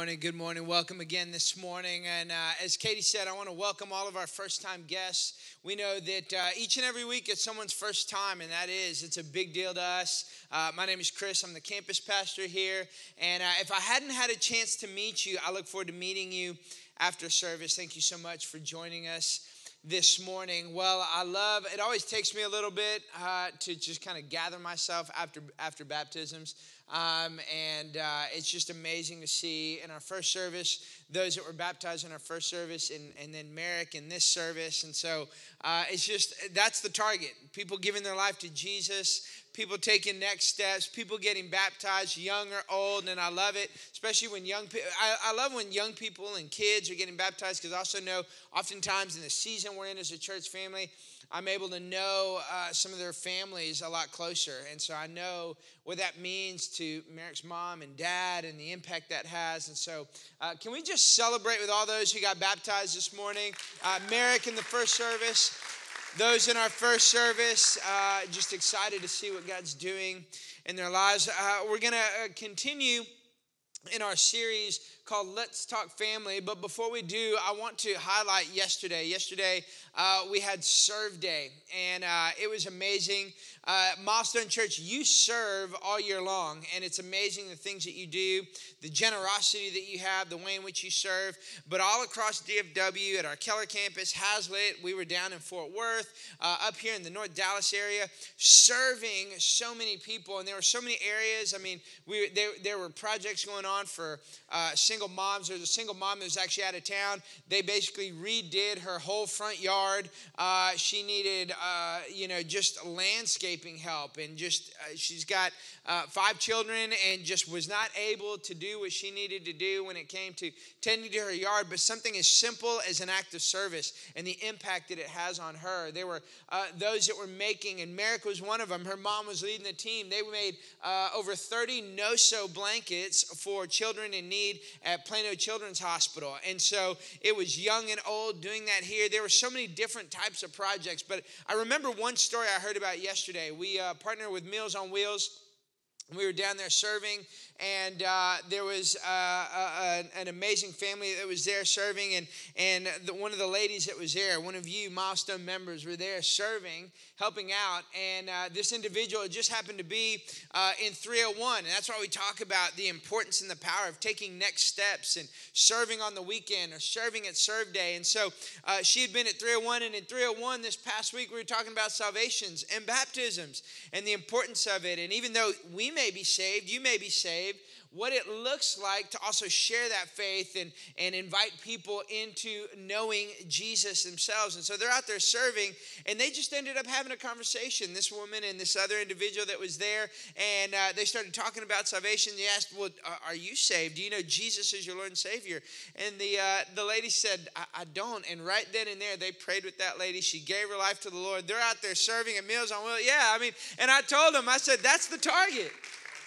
Morning. Good morning. Welcome again this morning. And uh, as Katie said, I want to welcome all of our first time guests. We know that uh, each and every week it's someone's first time, and that is, it's a big deal to us. Uh, my name is Chris. I'm the campus pastor here. And uh, if I hadn't had a chance to meet you, I look forward to meeting you after service. Thank you so much for joining us this morning. Well, I love it. Always takes me a little bit uh, to just kind of gather myself after after baptisms. Um, and uh, it's just amazing to see in our first service those that were baptized in our first service, and, and then Merrick in this service. And so uh, it's just that's the target people giving their life to Jesus, people taking next steps, people getting baptized, young or old. And I love it, especially when young people, I, I love when young people and kids are getting baptized because I also know oftentimes in the season we're in as a church family, I'm able to know uh, some of their families a lot closer. And so I know what that means to Merrick's mom and dad and the impact that has. And so, uh, can we just celebrate with all those who got baptized this morning? Uh, Merrick in the first service, those in our first service, uh, just excited to see what God's doing in their lives. Uh, we're going to uh, continue in our series called Let's Talk Family. But before we do, I want to highlight yesterday. Yesterday, uh, we had Serve Day, and uh, it was amazing. Uh, Milestone Church, you serve all year long, and it's amazing the things that you do, the generosity that you have, the way in which you serve. But all across DFW, at our Keller campus, Haslet, we were down in Fort Worth, uh, up here in the North Dallas area, serving so many people, and there were so many areas. I mean, we there, there were projects going on for uh, single moms. There's a single mom that was actually out of town. They basically redid her whole front yard. Uh, she needed, uh, you know, just landscaping help, and just uh, she's got uh, five children and just was not able to do what she needed to do when it came to tending to her yard. But something as simple as an act of service and the impact that it has on her. There were uh, those that were making, and Merrick was one of them. Her mom was leading the team. They made over 30 no-sew blankets for children in need at Plano Children's Hospital. And so it was young and old doing that here. There were so many different types of projects. But I remember one story I heard about yesterday. We uh, partnered with Meals on Wheels. We were down there serving, and uh, there was uh, a, a, an amazing family that was there serving, and and the, one of the ladies that was there, one of you milestone members, were there serving, helping out, and uh, this individual just happened to be uh, in 301, and that's why we talk about the importance and the power of taking next steps and serving on the weekend or serving at Serve Day, and so uh, she had been at 301, and in 301 this past week we were talking about salvations and baptisms and the importance of it, and even though we may be saved, you may be saved what it looks like to also share that faith and, and invite people into knowing Jesus themselves. And so they're out there serving, and they just ended up having a conversation, this woman and this other individual that was there, and uh, they started talking about salvation. They asked, Well, are you saved? Do you know Jesus is your Lord and Savior? And the, uh, the lady said, I, I don't. And right then and there, they prayed with that lady. She gave her life to the Lord. They're out there serving at Meals on Wheels. Yeah, I mean, and I told them, I said, That's the target.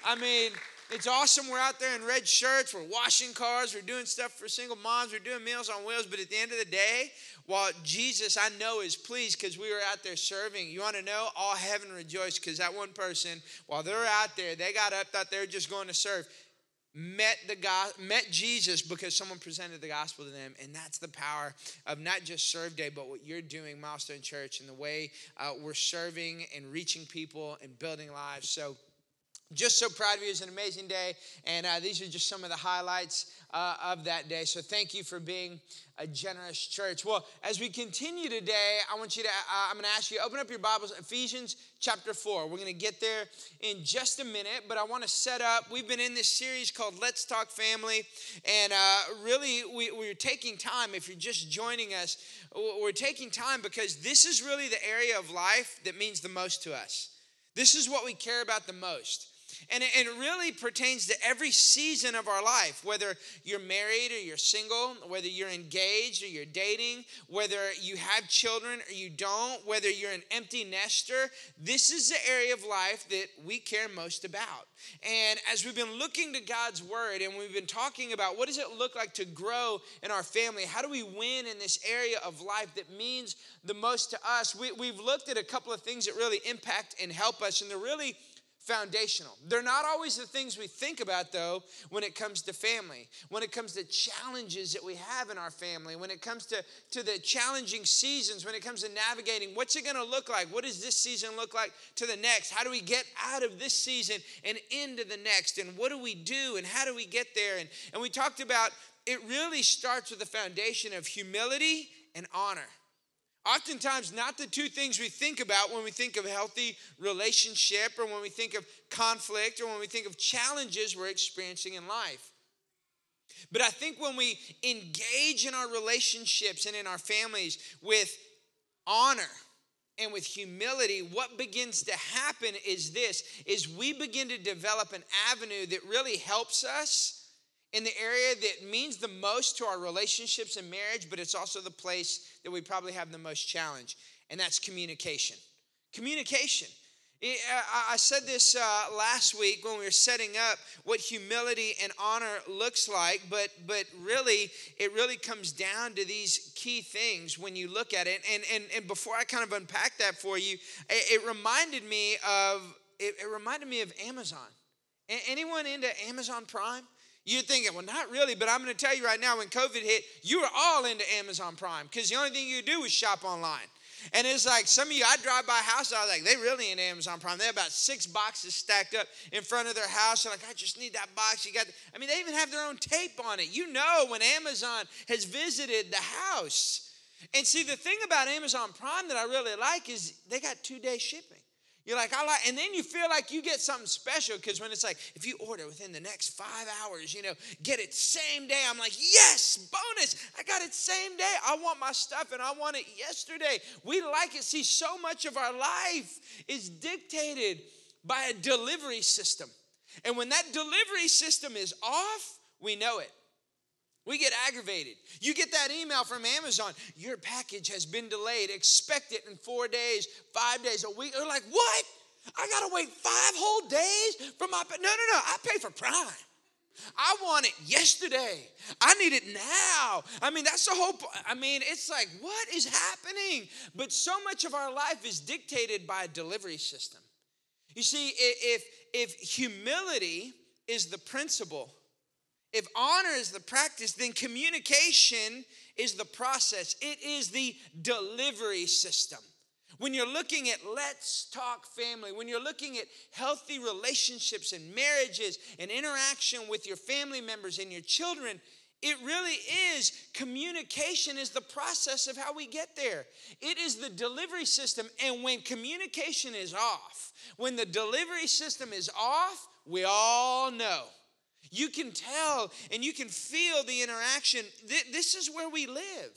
I mean, it's awesome. We're out there in red shirts. We're washing cars. We're doing stuff for single moms. We're doing meals on wheels. But at the end of the day, while Jesus, I know, is pleased because we were out there serving, you want to know? All heaven rejoiced because that one person, while they're out there, they got up, thought they were just going to serve met the God, met Jesus because someone presented the gospel to them, and that's the power of not just Serve Day, but what you're doing, Milestone Church, and the way uh, we're serving and reaching people and building lives. So just so proud of you. It was an amazing day. And uh, these are just some of the highlights uh, of that day. So thank you for being a generous church. Well, as we continue today, I want you to, uh, I'm going to ask you, open up your Bibles, Ephesians chapter 4. We're going to get there in just a minute, but I want to set up, we've been in this series called Let's Talk Family. And uh, really, we, we're taking time, if you're just joining us, we're taking time because this is really the area of life that means the most to us. This is what we care about the most. And it, really pertains to every season of our life, whether you're married or you're single, whether you're engaged or you're dating, whether you have children or you don't, whether you're an empty nester. This is the area of life that we care most about. And as we've been looking to God's word and we've been talking about what does it look like to grow in our family, how do we win in this area of life that means the most to us, we, we've looked at a couple of things that really impact and help us, and they're really foundational. They're not always the things we think about, though, when it comes to family, when it comes to challenges that we have in our family, when it comes to, to the challenging seasons, when it comes to navigating what's it going to look like? What does this season look like to the next? How do we get out of this season and into the next? And what do we do? And how do we get there? And, and we talked about it really starts with the foundation of humility and honor. Oftentimes, not the two things we think about when we think of healthy relationship or when we think of conflict or when we think of challenges we're experiencing in life. But I think when we engage in our relationships and in our families with honor and with humility, what begins to happen is this is we begin to develop an avenue that really helps us in the area that means the most to our relationships and marriage, but it's also the place that we probably have the most challenge, and that's communication. Communication. I said this uh, last week when we were setting up what humility and honor looks like, but but really, it really comes down to these key things when you look at it. And and, and before I kind of unpack that for you, it, it reminded me of it, it reminded me of Amazon. Anyone into Amazon Prime? You're thinking, well, not really, but I'm going to tell you right now when COVID hit, you were all into Amazon Prime because the only thing you do is shop online. And it's like some of you, I drive by a house, I was like, they really in Amazon Prime. They have about six boxes stacked up in front of their house. They're like, I just need that box. You got, I mean, they even have their own tape on it. You know when Amazon has visited the house. And see, the thing about Amazon Prime that I really like is they got two day shipping. You're like, I like, and then you feel like you get something special because when it's like, if you order within the next five hours, you know, get it same day. I'm like, yes, bonus. I got it same day. I want my stuff and I want it yesterday. We like it. See, so much of our life is dictated by a delivery system. And when that delivery system is off, we know it. We get aggravated. You get that email from Amazon, your package has been delayed. Expect it in four days, five days, a week. They're like, what? I gotta wait five whole days for my. No, no, no. I pay for Prime. I want it yesterday. I need it now. I mean, that's the whole. I mean, it's like, what is happening? But so much of our life is dictated by a delivery system. You see, if if humility is the principle if honor is the practice, then communication is the process, it is the delivery system. When you're looking at let's talk family, when you're looking at healthy relationships and marriages and interaction with your family members and your children, it really is communication is the process of how we get there. It is the delivery system. And when communication is off, when the delivery system is off, we all know you can tell and you can feel the interaction. This is where we live.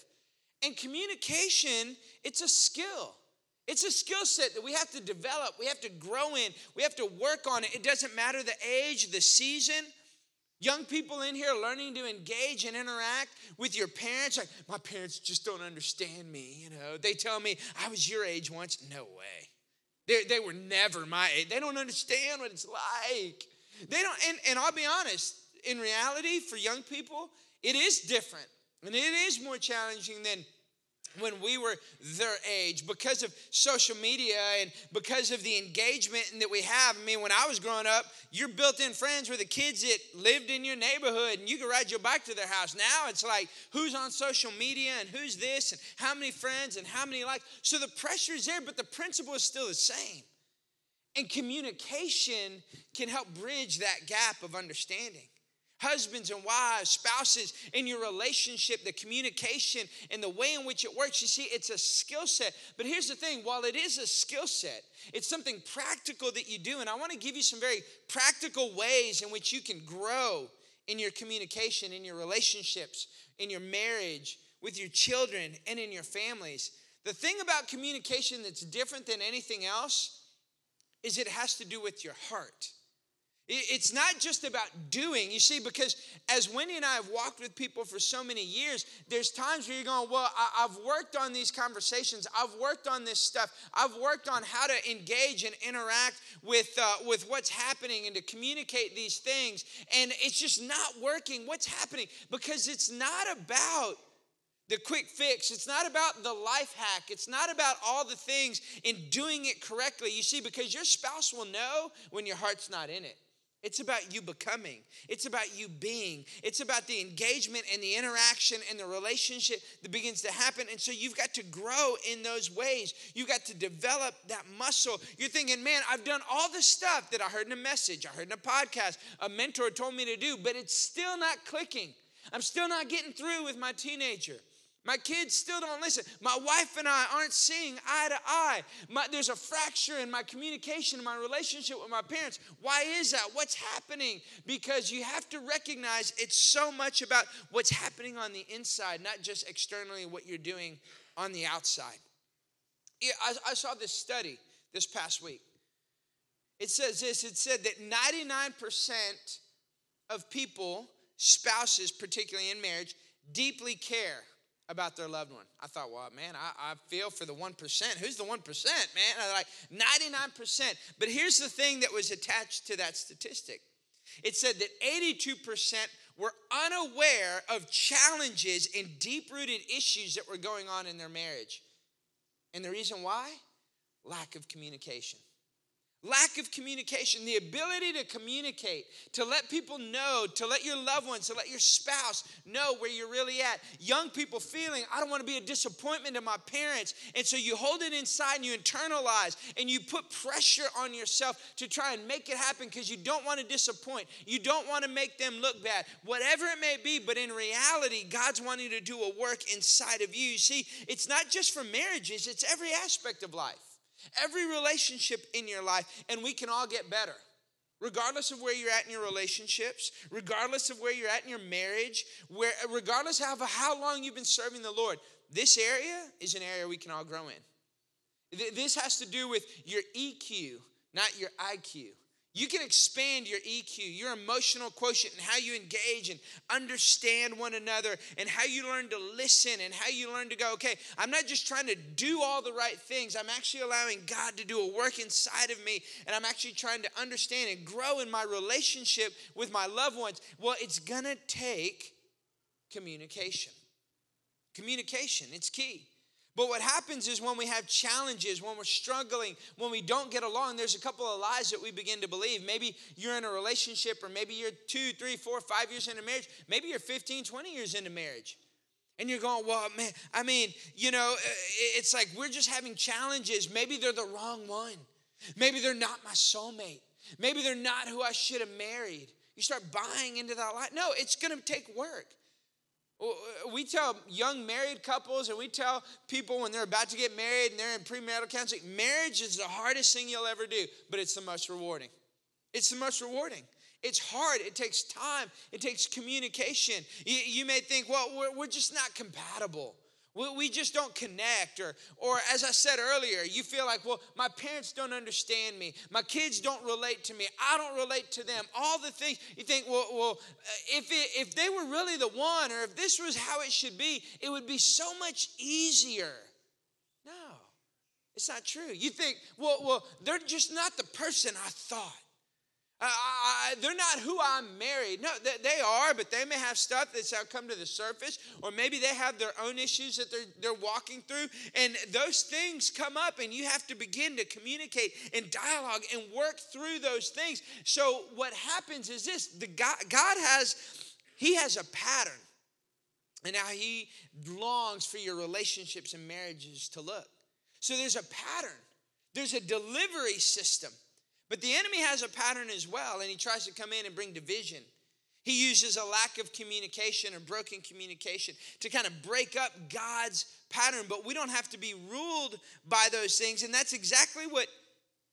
And communication, it's a skill. It's a skill set that we have to develop, we have to grow in, we have to work on it. It doesn't matter the age, the season. Young people in here learning to engage and interact with your parents. Like, my parents just don't understand me. You know, they tell me I was your age once. No way. They, they were never my age. They don't understand what it's like. They don't, and, and I'll be honest, in reality, for young people, it is different. And it is more challenging than when we were their age because of social media and because of the engagement that we have. I mean, when I was growing up, your built in friends were the kids that lived in your neighborhood and you could ride your bike to their house. Now it's like who's on social media and who's this and how many friends and how many likes. So the pressure is there, but the principle is still the same. And communication can help bridge that gap of understanding. Husbands and wives, spouses, in your relationship, the communication and the way in which it works, you see, it's a skill set. But here's the thing while it is a skill set, it's something practical that you do. And I want to give you some very practical ways in which you can grow in your communication, in your relationships, in your marriage, with your children, and in your families. The thing about communication that's different than anything else is it has to do with your heart. It's not just about doing, you see, because as Wendy and I have walked with people for so many years, there's times where you're going, Well, I've worked on these conversations, I've worked on this stuff, I've worked on how to engage and interact with, uh, with what's happening and to communicate these things, and it's just not working. What's happening? Because it's not about the quick fix. It's not about the life hack. It's not about all the things in doing it correctly. You see, because your spouse will know when your heart's not in it. It's about you becoming. It's about you being. It's about the engagement and the interaction and the relationship that begins to happen. And so you've got to grow in those ways. You've got to develop that muscle. You're thinking, man, I've done all the stuff that I heard in a message, I heard in a podcast, a mentor told me to do, but it's still not clicking. I'm still not getting through with my teenager. My kids still don't listen. My wife and I aren't seeing eye to eye. My, there's a fracture in my communication, in my relationship with my parents. Why is that? What's happening? Because you have to recognize it's so much about what's happening on the inside, not just externally what you're doing on the outside. I, I saw this study this past week. It says this it said that 99% of people, spouses, particularly in marriage, deeply care about their loved one. I thought, well, man, I, I feel for the 1%. Who's the 1%, man? Like 99%. But here's the thing that was attached to that statistic it said that 82% were unaware of challenges and deep rooted issues that were going on in their marriage. And the reason why? Lack of communication. Lack of communication, the ability to communicate, to let people know, to let your loved ones, to let your spouse know where you're really at. Young people feeling, I don't want to be a disappointment to my parents. And so you hold it inside and you internalize and you put pressure on yourself to try and make it happen because you don't want to disappoint. You don't want to make them look bad, whatever it may be. But in reality, God's wanting to do a work inside of you. See, it's not just for marriages, it's every aspect of life every relationship in your life, and we can all get better. Regardless of where you're at in your relationships, regardless of where you're at in your marriage, where, regardless of how long you've been serving the Lord, this area is an area we can all grow in. This has to do with your EQ, not your IQ. You can expand your EQ, your emotional quotient, and how you engage and understand one another, and how you learn to listen, and how you learn to go, okay, I'm not just trying to do all the right things. I'm actually allowing God to do a work inside of me, and I'm actually trying to understand and grow in my relationship with my loved ones. Well, it's gonna take communication. Communication, it's key. But what happens is when we have challenges, when we're struggling, when we don't get along, there's a couple of lies that we begin to believe. Maybe you're in a relationship, or maybe you're two, three, four, five years into marriage. Maybe you're 15, 20 years into marriage. And you're going, well, man, I mean, you know, uh, it's like we're just having challenges. Maybe they're the wrong one. Maybe they're not my soulmate. Maybe they're not who I should have married. You start buying into that lie. No, it's going to take work. Uh, we tell young married couples and we tell people when they're about to get married and they're in premarital counseling marriage is the hardest thing you'll ever do, but it's the most rewarding. It's the most rewarding. It's hard. It takes time. It takes communication. You, you may think, well, we're, we're just not compatible. We just don't connect. Or, or as I said earlier, you feel like, well, my parents don't understand me. My kids don't relate to me. I don't relate to them. All the things you think, well, well uh, if, it, if they were really the one, or if this was how it should be, it would be so much easier. No, it's not true. You think, well, well, they're just not the person I thought. I, they're not who I'm married. No, they, they, are, but they may have stuff that's come to the surface, or maybe they have their own issues that they're, they're walking through. And those things come up, and you have to begin to communicate and dialogue and work through those things. So, what happens is this the God, God has, He has a pattern, and how He longs for your relationships and marriages to look. So, there's a pattern, there's a delivery system. But the enemy has a pattern as well, and he tries to come in and bring division. He uses a lack of communication or broken communication to kind of break up God's pattern, but we don't have to be ruled by those things. And that's exactly what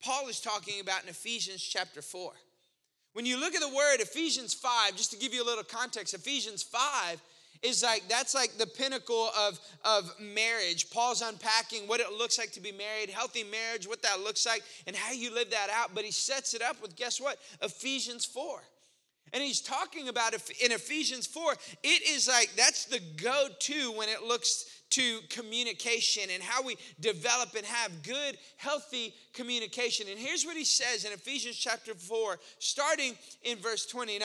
Paul is talking about in Ephesians chapter 4. When you look at the word Ephesians 5, just to give you a little context, Ephesians 5 is like that's like the pinnacle of, of marriage. Paul's unpacking what it looks like to be married, healthy marriage, what that looks like, and how you live that out. But he sets it up with guess what? Ephesians 4. And he's talking about in Ephesians 4, it is like that's the go to when it looks to communication and how we develop and have good, healthy communication. And here's what he says in Ephesians chapter 4, starting in verse 29.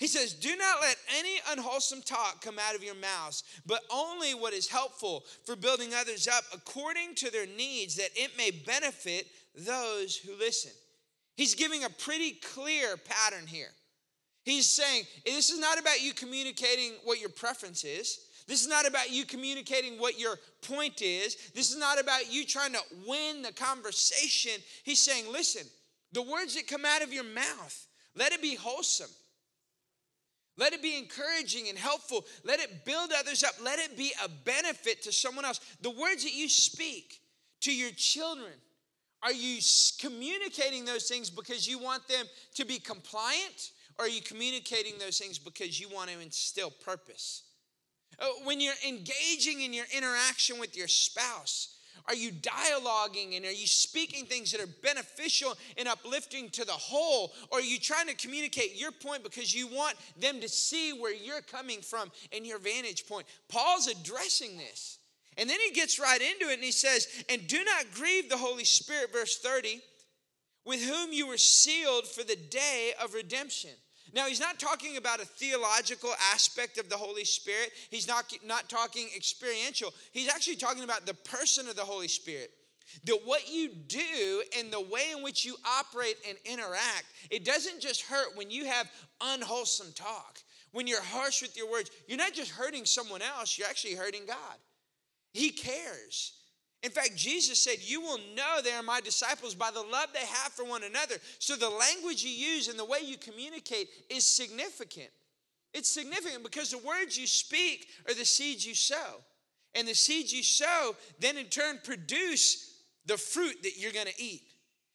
He says, Do not let any unwholesome talk come out of your mouths, but only what is helpful for building others up according to their needs, that it may benefit those who listen. He's giving a pretty clear pattern here. He's saying, This is not about you communicating what your preference is. This is not about you communicating what your point is. This is not about you trying to win the conversation. He's saying, Listen, the words that come out of your mouth, let it be wholesome. Let it be encouraging and helpful. Let it build others up. Let it be a benefit to someone else. The words that you speak to your children, are you communicating those things because you want them to be compliant? Or are you communicating those things because you want to instill purpose? Uh, when you're engaging in your interaction with your spouse, are you dialoguing and are you speaking things that are beneficial and uplifting to the whole? Or are you trying to communicate your point because you want them to see where you're coming from and your vantage point? Paul's addressing this. And then he gets right into it and he says, And do not grieve the Holy Spirit, verse 30, with whom you were sealed for the day of redemption. Now, he's not talking about a theological aspect of the Holy Spirit. He's not, not talking experiential. He's actually talking about the person of the Holy Spirit. That what you do and the way in which you operate and interact, it doesn't just hurt when you have unwholesome talk. When you're harsh with your words, you're not just hurting someone else, you're actually hurting God. He cares. In fact, Jesus said, You will know they are my disciples by the love they have for one another. So the language you use and the way you communicate is significant. It's significant because the words you speak are the seeds you sow. And the seeds you sow then in turn produce the fruit that you're gonna eat.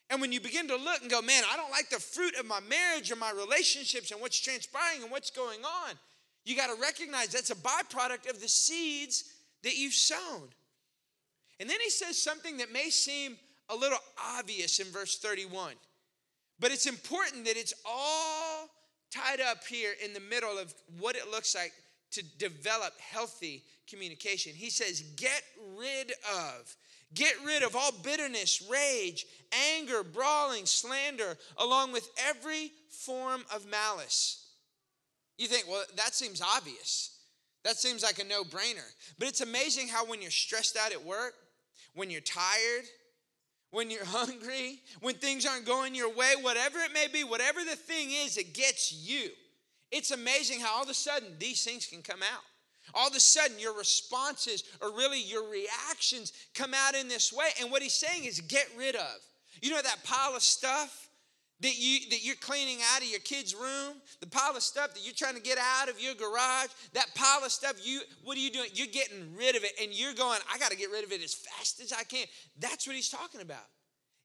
And when you begin to look and go, man, I don't like the fruit of my marriage or my relationships and what's transpiring and what's going on, you got to recognize that's a byproduct of the seeds that you've sown. And then he says something that may seem a little obvious in verse 31, but it's important that it's all tied up here in the middle of what it looks like to develop healthy communication. He says, Get rid of. Get rid of all bitterness, rage, anger, brawling, slander, along with every form of malice. You think, well, that seems obvious. That seems like a no brainer. But it's amazing how when you're stressed out at work, when you're tired, when you're hungry, when things aren't going your way, whatever it may be, whatever the thing is it gets you, it's amazing how all of a sudden these things can come out. All of a sudden, your responses or really your reactions come out in this way. And what he's saying is get rid of. You know that pile of stuff that you that you're cleaning out of your kid's room, the pile of stuff that you're trying to get out of your garage, that pile of stuff you what are you doing? You're getting rid of it and you're going, I got to get rid of it as fast as I can. That's what he's talking about.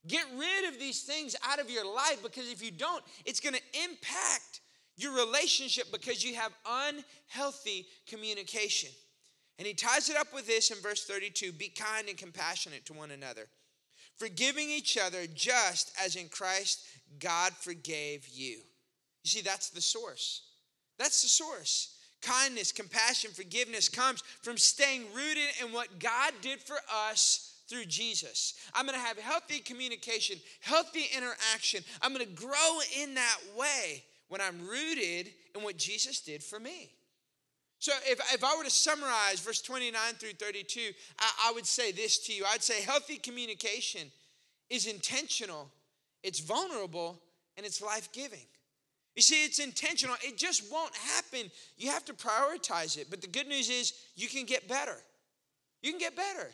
Get rid of these things out of your life because if you don't, it's going to impact your relationship because you have unhealthy communication. And he ties it up with this in verse 32 be kind and compassionate to one another, forgiving each other just as in Christ God forgave you. You see, that's the source. That's the source. Kindness, compassion, forgiveness comes from staying rooted in what God did for us through Jesus. I'm gonna have healthy communication, healthy interaction. I'm gonna grow in that way when I'm rooted in what Jesus did for me. So, if, if I were to summarize verse 29 through 32, I, I would say this to you I'd say healthy communication is intentional it's vulnerable, and it's life giving. You see, it's intentional. It just won't happen. You have to prioritize it. But the good news is you can get better. You can get better.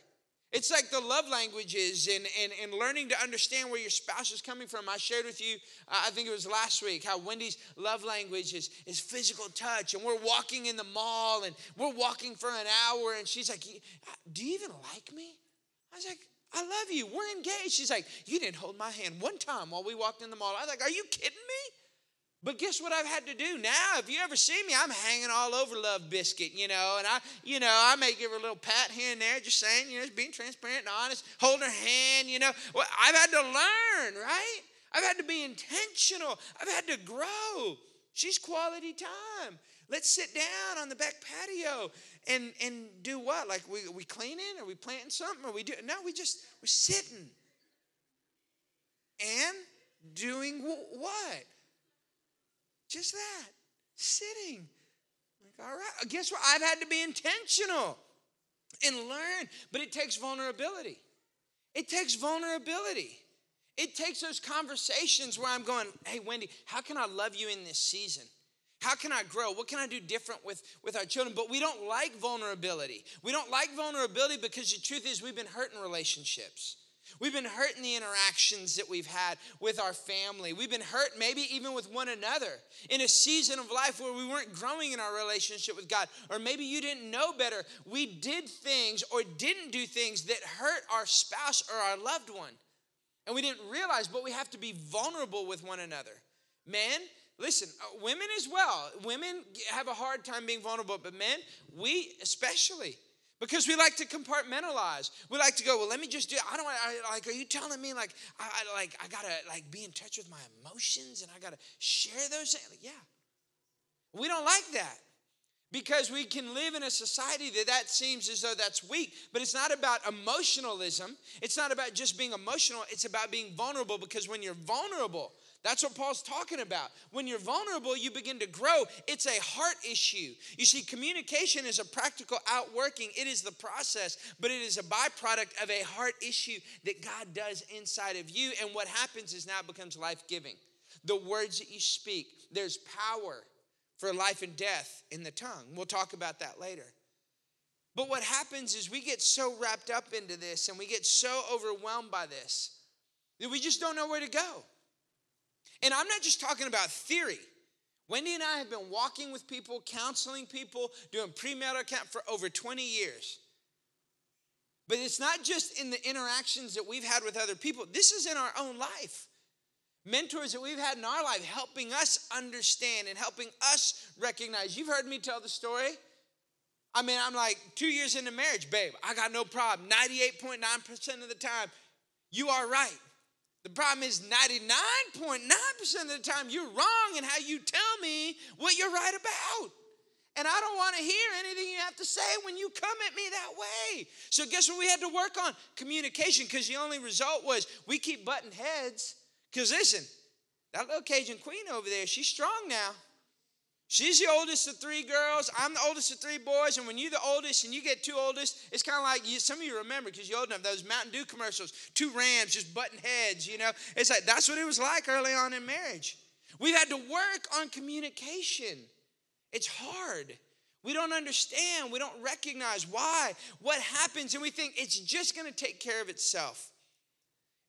It's like the love languages and, and, and learning to understand where your spouse is coming from. I shared with you, uh, I think it was last week, how Wendy's love language is, is physical touch. And we're walking in the mall and we're walking for an hour. And she's like, Do you even like me? I was like, I love you. We're engaged. She's like, You didn't hold my hand one time while we walked in the mall. I was like, Are you kidding me? But guess what I've had to do now? If you ever see me, I'm hanging all over Love Biscuit, you know, and I, you know, I may give her a little pat here and there, just saying, you know, being transparent and honest, holding her hand, you know. Well, I've had to learn, right? I've had to be intentional. I've had to grow. She's quality time. Let's sit down on the back patio and and do what? Like we we cleaning? Are we planting something? Are we doing? No, we just we're sitting and doing what? Just that. sitting. Like, all right, guess what? I've had to be intentional and learn, but it takes vulnerability. It takes vulnerability. It takes those conversations where I'm going, hey, Wendy, how can I love you in this season? How can I grow? What can I do different with, with our children? But we don't like vulnerability. We don't like vulnerability because the truth is we've been hurt in relationships. We've been hurt in the interactions that we've had with our family. We've been hurt maybe even with one another in a season of life where we weren't growing in our relationship with God. Or maybe you didn't know better. We did things or didn't do things that hurt our spouse or our loved one. And we didn't realize, but we have to be vulnerable with one another. Men, listen, uh, women as well. Women have a hard time being vulnerable, but men, we especially. Because we like to compartmentalize. We like to go, well, let me just do. I don't I, like. Are you telling me like I, I, like I gotta like be in touch with my emotions and I gotta share those? Things? Like, yeah, we don't like that because we can live in a society that that seems as though that's weak. But it's not about emotionalism. It's not about just being emotional. It's about being vulnerable because when you're vulnerable, that's what Paul's talking about. When you're vulnerable, you begin to grow. It's a heart issue. You see, communication is a practical outworking, it is the process, but it is a byproduct of a heart issue that God does inside of you. And what happens is now it becomes life giving. The words that you speak, there's power for life and death in the tongue. We'll talk about that later. But what happens is we get so wrapped up into this and we get so overwhelmed by this that we just don't know where to go. And I'm not just talking about theory. Wendy and I have been walking with people, counseling people, doing premarital camp for over 20 years. But it's not just in the interactions that we've had with other people, this is in our own life. Mentors that we've had in our life helping us understand and helping us recognize. You've heard me tell the story. I mean, I'm like two years into marriage, babe. I got no problem. 98.9% of the time, you are right. The problem is 99.9% of the time you're wrong in how you tell me what you're right about. And I don't want to hear anything you have to say when you come at me that way. So, guess what we had to work on? Communication, because the only result was we keep butting heads. Because listen, that little Cajun queen over there, she's strong now. She's the oldest of three girls. I'm the oldest of three boys. And when you're the oldest and you get two oldest, it's kind of like you, some of you remember because you're old enough, those Mountain Dew commercials, two rams just butting heads, you know. It's like that's what it was like early on in marriage. We've had to work on communication. It's hard. We don't understand. We don't recognize why, what happens, and we think it's just going to take care of itself.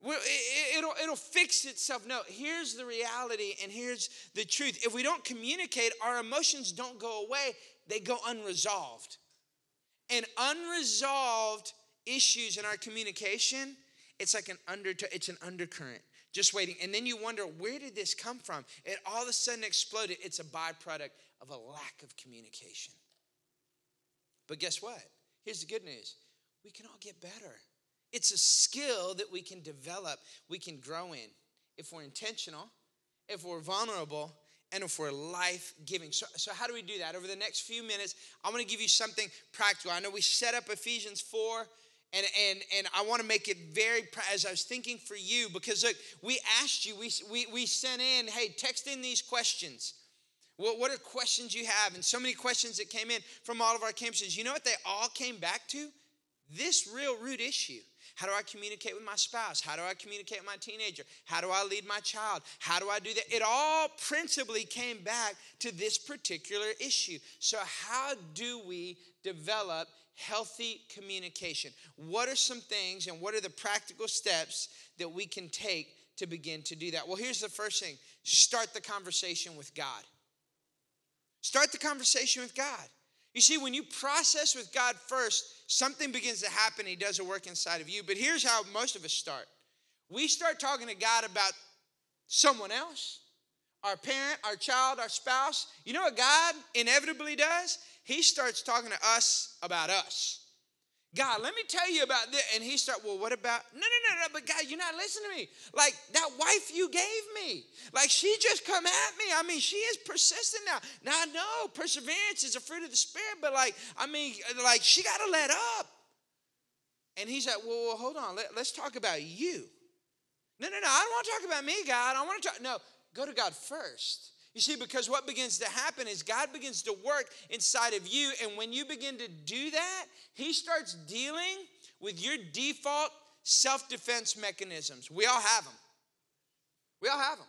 It'll, it'll fix itself. No, here's the reality and here's the truth. If we don't communicate, our emotions don't go away, they go unresolved. And unresolved issues in our communication, it's like an under it's an undercurrent just waiting. And then you wonder, where did this come from? It all of a sudden exploded. It's a byproduct of a lack of communication. But guess what? Here's the good news we can all get better. It's a skill that we can develop, we can grow in if we're intentional, if we're vulnerable, and if we're life giving. So, so, how do we do that? Over the next few minutes, I want to give you something practical. I know we set up Ephesians 4. And, and, and I want to make it very, as I was thinking for you, because look, we asked you, we, we, we sent in, hey, text in these questions. What, what are questions you have? And so many questions that came in from all of our campuses. You know what they all came back to? This real root issue. How do I communicate with my spouse? How do I communicate with my teenager? How do I lead my child? How do I do that? It all principally came back to this particular issue. So, how do we develop healthy communication? What are some things and what are the practical steps that we can take to begin to do that? Well, here's the first thing start the conversation with God. Start the conversation with God. You see, when you process with God first, something begins to happen. He does a work inside of you. But here's how most of us start we start talking to God about someone else, our parent, our child, our spouse. You know what God inevitably does? He starts talking to us about us. God, let me tell you about this. And he start, well, what about? No, no, no, no, but God, you're not listening to me. Like that wife you gave me. Like she just come at me. I mean, she is persistent now. Now I know perseverance is a fruit of the spirit, but like, I mean, like she got to let up. And he's like, well, well hold on. Let, let's talk about you. No, no, no. I don't want to talk about me, God. I want to talk. No, go to God first. You see, because what begins to happen is God begins to work inside of you. And when you begin to do that, He starts dealing with your default self defense mechanisms. We all have them. We all have them.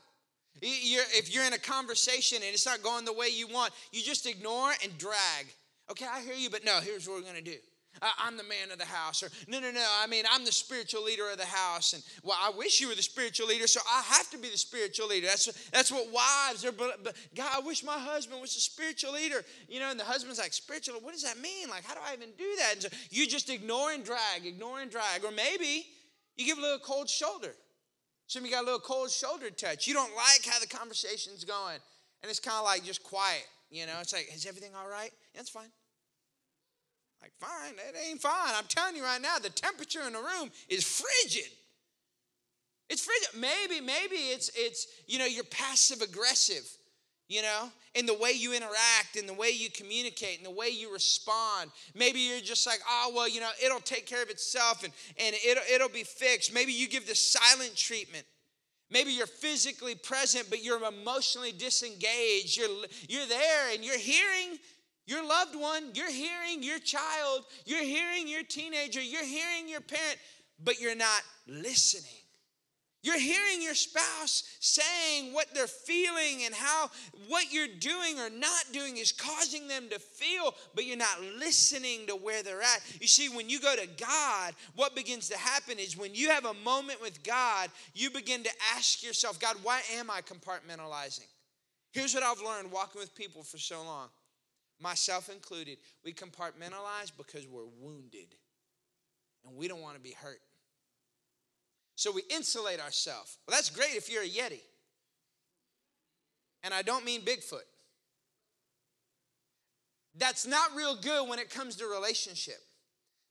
You're, if you're in a conversation and it's not going the way you want, you just ignore and drag. Okay, I hear you, but no, here's what we're going to do. I'm the man of the house. Or, no, no, no, I mean, I'm the spiritual leader of the house. And, well, I wish you were the spiritual leader, so I have to be the spiritual leader. That's, that's what wives are. But, but, God, I wish my husband was the spiritual leader. You know, and the husband's like, spiritual, what does that mean? Like, how do I even do that? And so you just ignore and drag, ignore and drag. Or maybe you give a little cold shoulder. Some you got a little cold shoulder touch. You don't like how the conversation's going. And it's kind of like just quiet. You know, it's like, is everything all right? It's fine. Like, fine, it ain't fine. I'm telling you right now, the temperature in the room is frigid. It's frigid. Maybe, maybe it's it's you know, you're passive aggressive, you know, in the way you interact, in the way you communicate, in the way you respond. Maybe you're just like, oh well, you know, it'll take care of itself and, and it'll it'll be fixed. Maybe you give the silent treatment. Maybe you're physically present, but you're emotionally disengaged. You're, you're there and you're hearing your loved one, you're hearing your child, you're hearing your teenager, you're hearing your parent, but you're not listening. You're hearing your spouse saying what they're feeling and how what you're doing or not doing is causing them to feel, but you're not listening to where they're at. You see, when you go to God, what begins to happen is when you have a moment with God, you begin to ask yourself, God, why am I compartmentalizing? Here's what I've learned walking with people for so long myself included, we compartmentalize because we're wounded and we don't want to be hurt. So we insulate ourselves. Well, that's great if you're a Yeti. And I don't mean Bigfoot. That's not real good when it comes to relationship.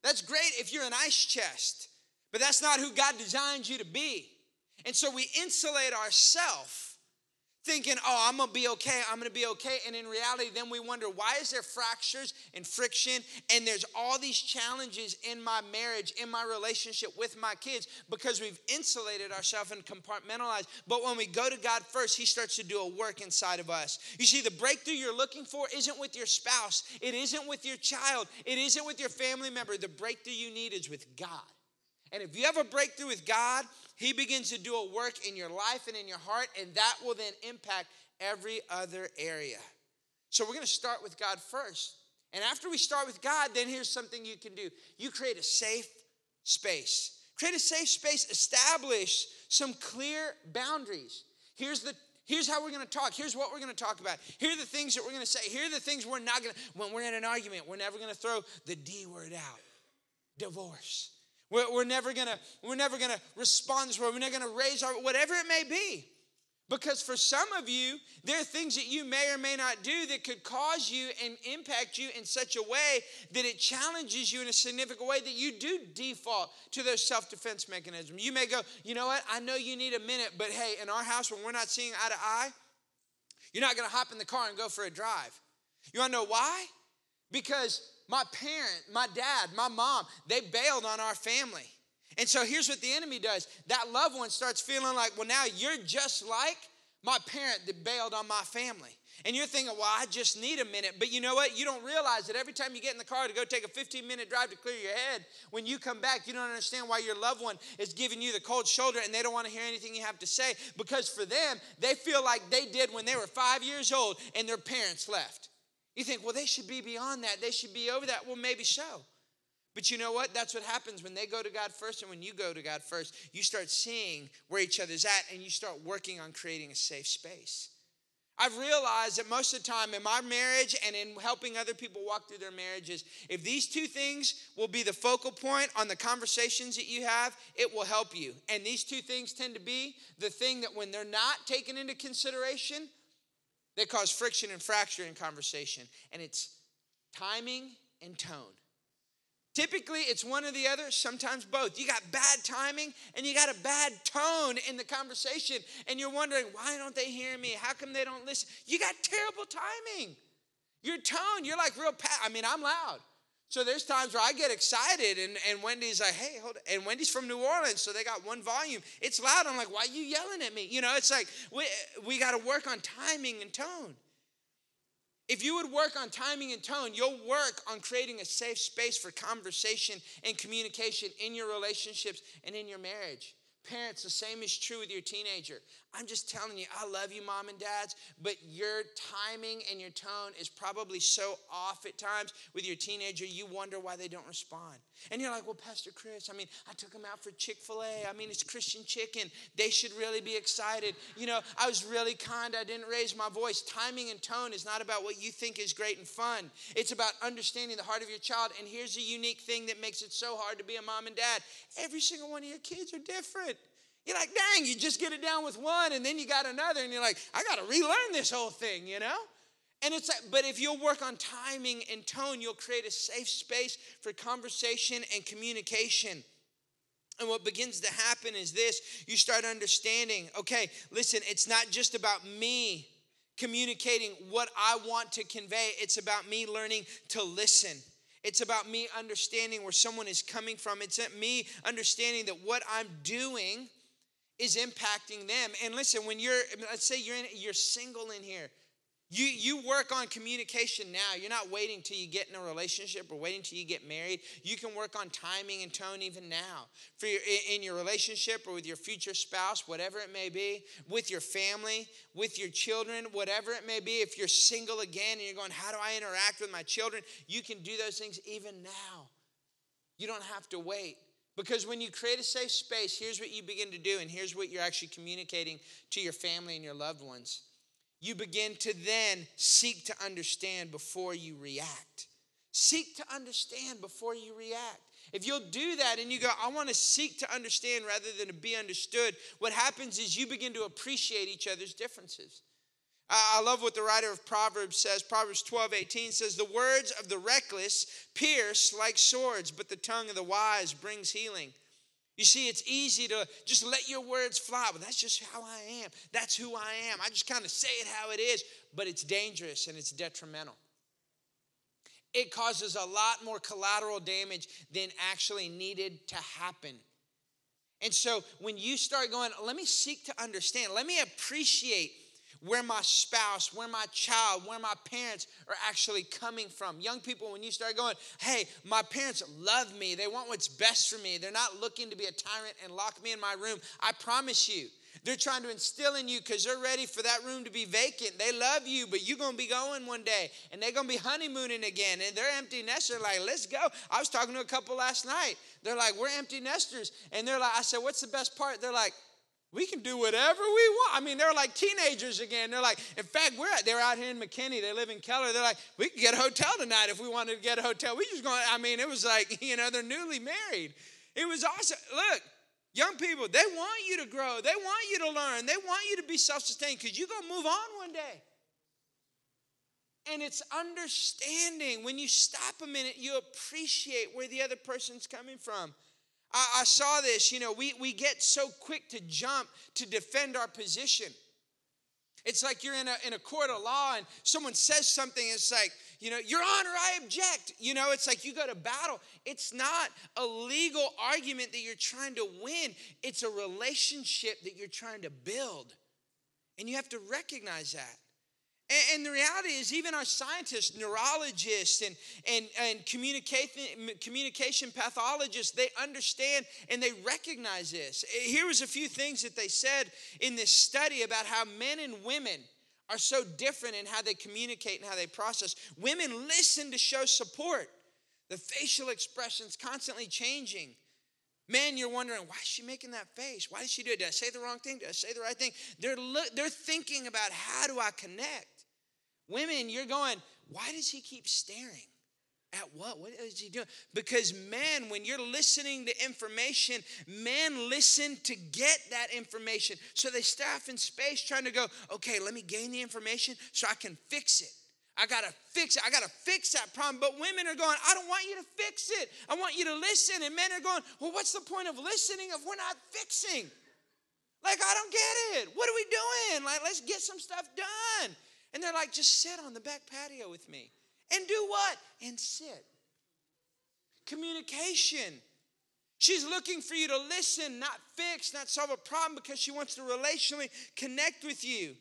That's great if you're an ice chest, but that's not who God designed you to be. And so we insulate ourselves thinking, oh, I'm gonna be okay, I'm gonna be okay. And in reality, then we wonder, why is there fractures and friction? And there's all these challenges in my marriage, in my relationship with my kids, because we've insulated ourselves and compartmentalized. But when we go to God first, He starts to do a work inside of us. You see, the breakthrough you're looking for isn't with your spouse, it isn't with your child, it isn't with your family member. The breakthrough you need is with God. And if you have a breakthrough with God, He begins to do a work in your life and in your heart, and that will then impact every other area. So we're going to start with God first. And after we start with God, then here's something you can do you create a safe space. Create a safe space, establish some clear boundaries. Here's the Here's how we're going to talk. Here's what we're going to talk about. Here are the things that we're going to say. Here are the things we're not going to, when we're in an argument, we're never going to throw the D word out divorce. We're, we're never gonna, we're never gonna respond this way. We're never gonna raise our, whatever it may be. Because for some of you, there are things that you may or may not do that could cause you and impact you in such a way that it challenges you in a significant way that you do default to those self defense mechanisms. You may go, you know what, I know you need a minute, but hey, in our house, when we're not seeing eye to eye, you're not gonna hop in the car and go for a drive. You wanna know why? Because my parent, my dad, my mom, they bailed on our family. And so here's what the enemy does that loved one starts feeling like, well, now you're just like my parent that bailed on my family. And you're thinking, well, I just need a minute. But you know what? You don't realize that every time you get in the car to go take a 15 minute drive to clear your head, when you come back, you don't understand why your loved one is giving you the cold shoulder and they don't want to hear anything you have to say. Because for them, they feel like they did when they were five years old and their parents left. You think, well, they should be beyond that. They should be over that. Well, maybe so. But you know what? That's what happens when they go to God first and when you go to God first. You start seeing where each other's at and you start working on creating a safe space. I've realized that most of the time in my marriage and in helping other people walk through their marriages, if these two things will be the focal point on the conversations that you have, it will help you. And these two things tend to be the thing that when they're not taken into consideration, they cause friction and fracture in conversation, and it's timing and tone. Typically, it's one or the other, sometimes both. You got bad timing and you got a bad tone in the conversation, and you're wondering, why don't they hear me? How come they don't listen? You got terrible timing. Your tone, you're like real, pa- I mean, I'm loud. So there's times where I get excited and, and Wendy's like, hey, hold on. And Wendy's from New Orleans, so they got one volume. It's loud. I'm like, why are you yelling at me? You know, it's like we, we got to work on timing and tone. If you would work on timing and tone, you'll work on creating a safe space for conversation and communication in your relationships and in your marriage. Parents, the same is true with your teenager. I'm just telling you, I love you, mom and dads, but your timing and your tone is probably so off at times with your teenager, you wonder why they don't respond. And you're like, well, Pastor Chris, I mean, I took them out for Chick fil A. I mean, it's Christian chicken. They should really be excited. You know, I was really kind. I didn't raise my voice. Timing and tone is not about what you think is great and fun, it's about understanding the heart of your child. And here's a unique thing that makes it so hard to be a mom and dad every single one of your kids are different. You're like, dang, you just get it down with one and then you got another, and you're like, I got to relearn this whole thing, you know? And it's like, but if you'll work on timing and tone, you'll create a safe space for conversation and communication. And what begins to happen is this you start understanding, okay, listen, it's not just about me communicating what I want to convey, it's about me learning to listen. It's about me understanding where someone is coming from. It's me understanding that what I'm doing is impacting them. And listen, when you're, let's say you're in, you're single in here, you you work on communication now. You're not waiting till you get in a relationship or waiting till you get married. You can work on timing and tone even now for your, in your relationship or with your future spouse, whatever it may be, with your family, with your children, whatever it may be. If you're single again and you're going, how do I interact with my children? You can do those things even now. You don't have to wait. Because when you create a safe space, here's what you begin to do, and here's what you're actually communicating to your family and your loved ones. You begin to then seek to understand before you react. Seek to understand before you react. If you'll do that and you go, I want to seek to understand rather than to be understood, what happens is you begin to appreciate each other's differences. I love what the writer of Proverbs says. Proverbs 12, 18 says, The words of the reckless pierce like swords, but the tongue of the wise brings healing. You see, it's easy to just let your words fly. Well, that's just how I am. That's who I am. I just kind of say it how it is, but it's dangerous and it's detrimental. It causes a lot more collateral damage than actually needed to happen. And so when you start going, let me seek to understand, let me appreciate where my spouse, where my child, where my parents are actually coming from. Young people, when you start going, hey, my parents love me, they want what's best for me, they're not looking to be a tyrant and lock me in my room. I promise you, they're trying to instill in you because they're ready for that room to be vacant. They love you, but you're going to be going one day and they're going to be honeymooning again. And they're empty nesters. Like, let's go. I was talking to a couple last night. They're like, we're empty nesters. And they're like, I said, what's the best part? They're like, we can do whatever we want. I mean, they're like teenagers again. They're like, in fact, we're they're out here in McKinney. They live in Keller. They're like, we could get a hotel tonight if we wanted to get a hotel. We just going. I mean, it was like, you know, they're newly married. It was awesome. Look, young people, they want you to grow. They want you to learn. They want you to be self-sustained because you're gonna move on one day. And it's understanding when you stop a minute, you appreciate where the other person's coming from. I, I saw this, you know, we, we get so quick to jump to defend our position. It's like you're in a, in a court of law and someone says something, it's like, you know, Your Honor, I object. You know, it's like you go to battle. It's not a legal argument that you're trying to win, it's a relationship that you're trying to build. And you have to recognize that. And, the reality is, even our scientists, neurologists, and, and, and communication, communication pathologists, they understand and they recognize this. Eh, here was a few things that they said in this study about how men and women are so different in how they communicate and how they process. Women listen to show support. The facial expressions constantly changing. Men, you're wondering, why is she making that face? Why did she do it? Did I say the wrong thing? Did I say the right thing? They're, they're thinking about how do I connect? Women, you're going, why does he keep staring? At what? What is he doing? Because men, when you're listening to information, men listen to get that information. So they staff in space trying to go, okay, let me gain the information so I can fix it. I gotta fix it. I gotta fix that problem. But women are going, I don't want you to fix it. I want you to listen. And men are going, well, what's the point of listening if we're not fixing? Like, I don't get it. What are we doing? Like, let's get some stuff done. And they're like, just sit on the back patio with me. And do what? And sit. communication. She's looking for you to listen, not fix, not solve a problem because she wants to relationally connect with you.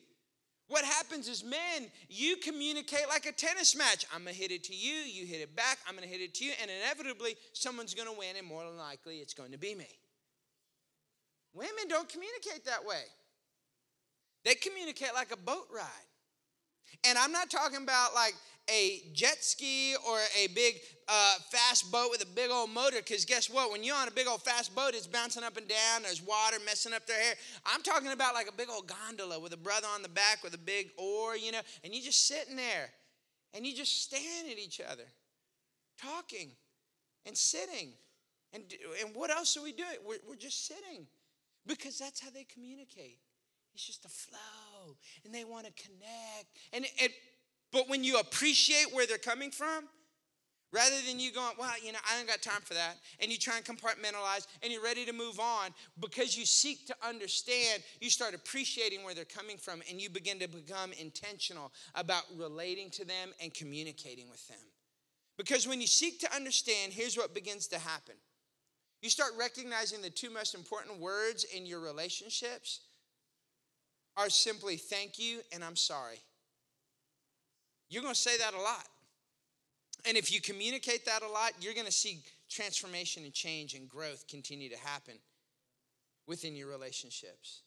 What happens is, men, you communicate like a tennis match. I'm gonna hit it to you, you hit it back, I'm gonna hit it to you, and inevitably someone's gonna win, and more than likely it's going to be me. Women don't communicate that way, they communicate like a boat ride. And I'm not talking about like a jet ski or a big uh, fast boat with a big old motor because guess what? When you're on a big old fast boat it's bouncing up and down there's water messing up their hair. I'm talking about like a big old gondola with a brother on the back with a big oar you know and you're just sitting there and you just staring at each other talking and sitting. And, and what else are we doing? We're, we're just sitting because that's how they communicate. It's just a flow and they want to connect and it, but when you appreciate where they're coming from, rather than you going, well, you know, I don't got time for that, and you try and compartmentalize and you're ready to move on, because you seek to understand, you start appreciating where they're coming from and you begin to become intentional about relating to them and communicating with them. Because when you seek to understand, here's what begins to happen. You start recognizing the two most important words in your relationships are simply thank you and I'm sorry. You're going to say that a lot. And if you communicate that a lot, you're going to see transformation and change and growth continue to happen within your relationships.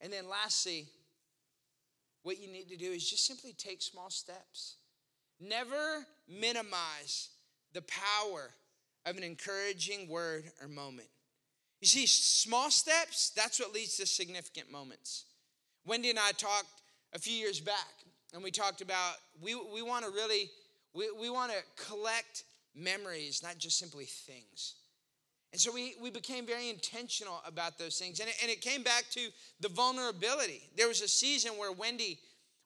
And then lastly, what you need to do is just simply take small steps. Never minimize the power of an encouraging word or moment. You see, small steps, that's what leads to significant moments. Wendy and I talked a few years back and we talked about we, we want to really we, we want to collect memories not just simply things. And so we, we became very intentional about those things and it, and it came back to the vulnerability. There was a season where wendy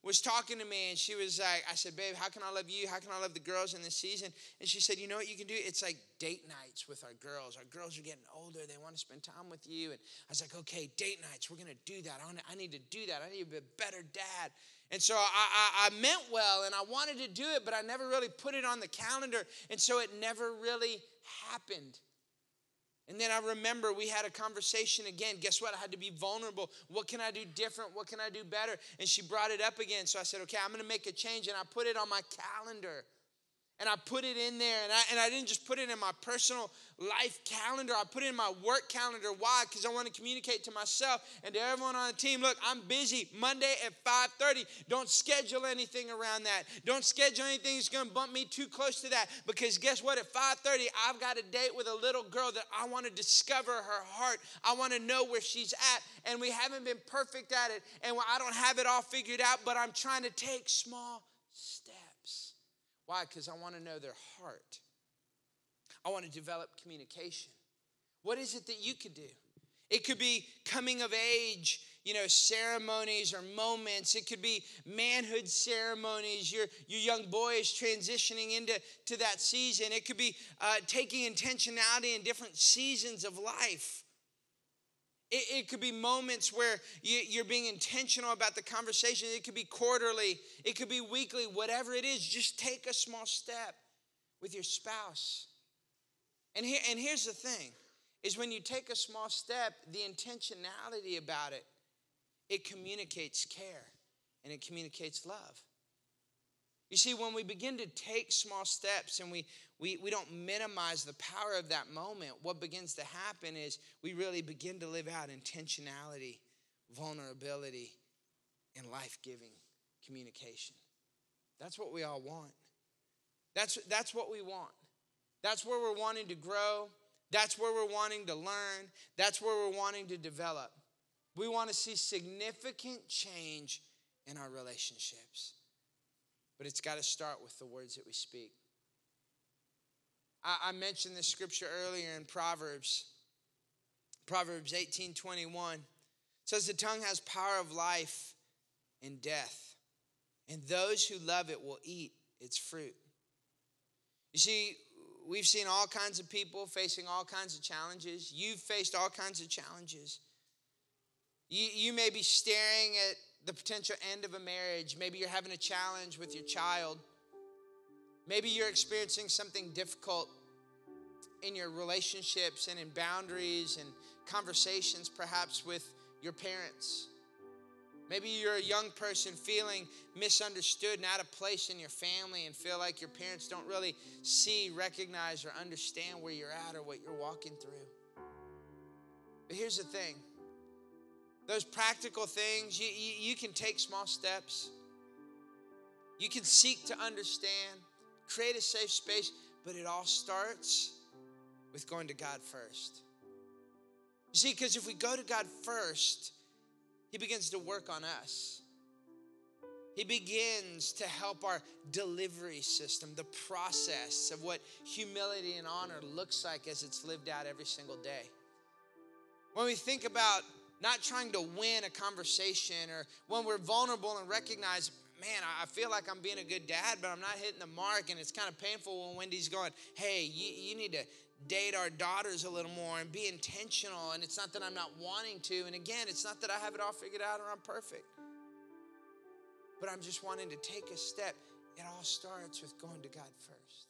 was talking to me and she was like, I said, babe, how can I love you? How can I love the girls in this season? And she said, you know what you can do? It's like date nights with our girls. Our girls are getting older. They want to spend time with you. And I was like, okay, date nights. We're going to do that. I, I need to do that. I need to be a better dad. And so I, I, I meant well and I wanted to do it, but I never really put it on the calendar. And so it never really happened. And then I remember we had a conversation again. Guess what? I had to be vulnerable. What can I do different? What can I do better? And she brought it up again. So I said, okay, I'm going to make a change. And I put it on my calendar and I put it in there. And I, and I didn't just put it in my personal life calendar, I put it in my work calendar. Why? Because I want to communicate to myself and to everyone on the team look, I'm busy Monday at 5:30. Don't schedule anything around that. Don't schedule anything that's going to bump me too close to that. Because guess what? At 5:30, I've got a date with a little girl that I want to discover her heart. I want to know where she's at. And we haven't been perfect at it. And I don't have it all figured out, but I'm trying to take small. Why? Because I want to know their heart. I want to develop communication. What is it that you could do? It could be coming of age, you know, ceremonies or moments. It could be manhood ceremonies. Your, your young boy is transitioning into to that season. It could be uh, taking intentionality in different seasons of life. It, it could be moments where you, you're being intentional about the conversation. It could be quarterly, it could be weekly, whatever it is. Just take a small step with your spouse. And, here, and here's the thing is when you take a small step, the intentionality about it, it communicates care and it communicates love. You see, when we begin to take small steps and we, we, we don't minimize the power of that moment, what begins to happen is we really begin to live out intentionality, vulnerability, and life giving communication. That's what we all want. That's, that's what we want. That's where we're wanting to grow. That's where we're wanting to learn. That's where we're wanting to develop. We want to see significant change in our relationships. But it's got to start with the words that we speak. I, I mentioned this scripture earlier in Proverbs. Proverbs 18 21 says, The tongue has power of life and death, and those who love it will eat its fruit. You see, we've seen all kinds of people facing all kinds of challenges. You've faced all kinds of challenges. You, you may be staring at the potential end of a marriage. Maybe you're having a challenge with your child. Maybe you're experiencing something difficult in your relationships and in boundaries and conversations, perhaps with your parents. Maybe you're a young person feeling misunderstood and out of place in your family and feel like your parents don't really see, recognize, or understand where you're at or what you're walking through. But here's the thing those practical things, you, you, you can take small steps. You can seek to understand, create a safe space, but it all starts with going to God first. You see, because if we go to God first, He begins to work on us. He begins to help our delivery system, the process of what humility and honor looks like as it's lived out every single day. When we think about not trying to win a conversation or when we're vulnerable and recognize, man, I feel like I'm being a good dad, but I'm not hitting the mark. And it's kind of painful when Wendy's going, hey, you, you need to date our daughters a little more and be intentional. And it's not that I'm not wanting to. And again, it's not that I have it all figured out or I'm perfect, but I'm just wanting to take a step. It all starts with going to God first.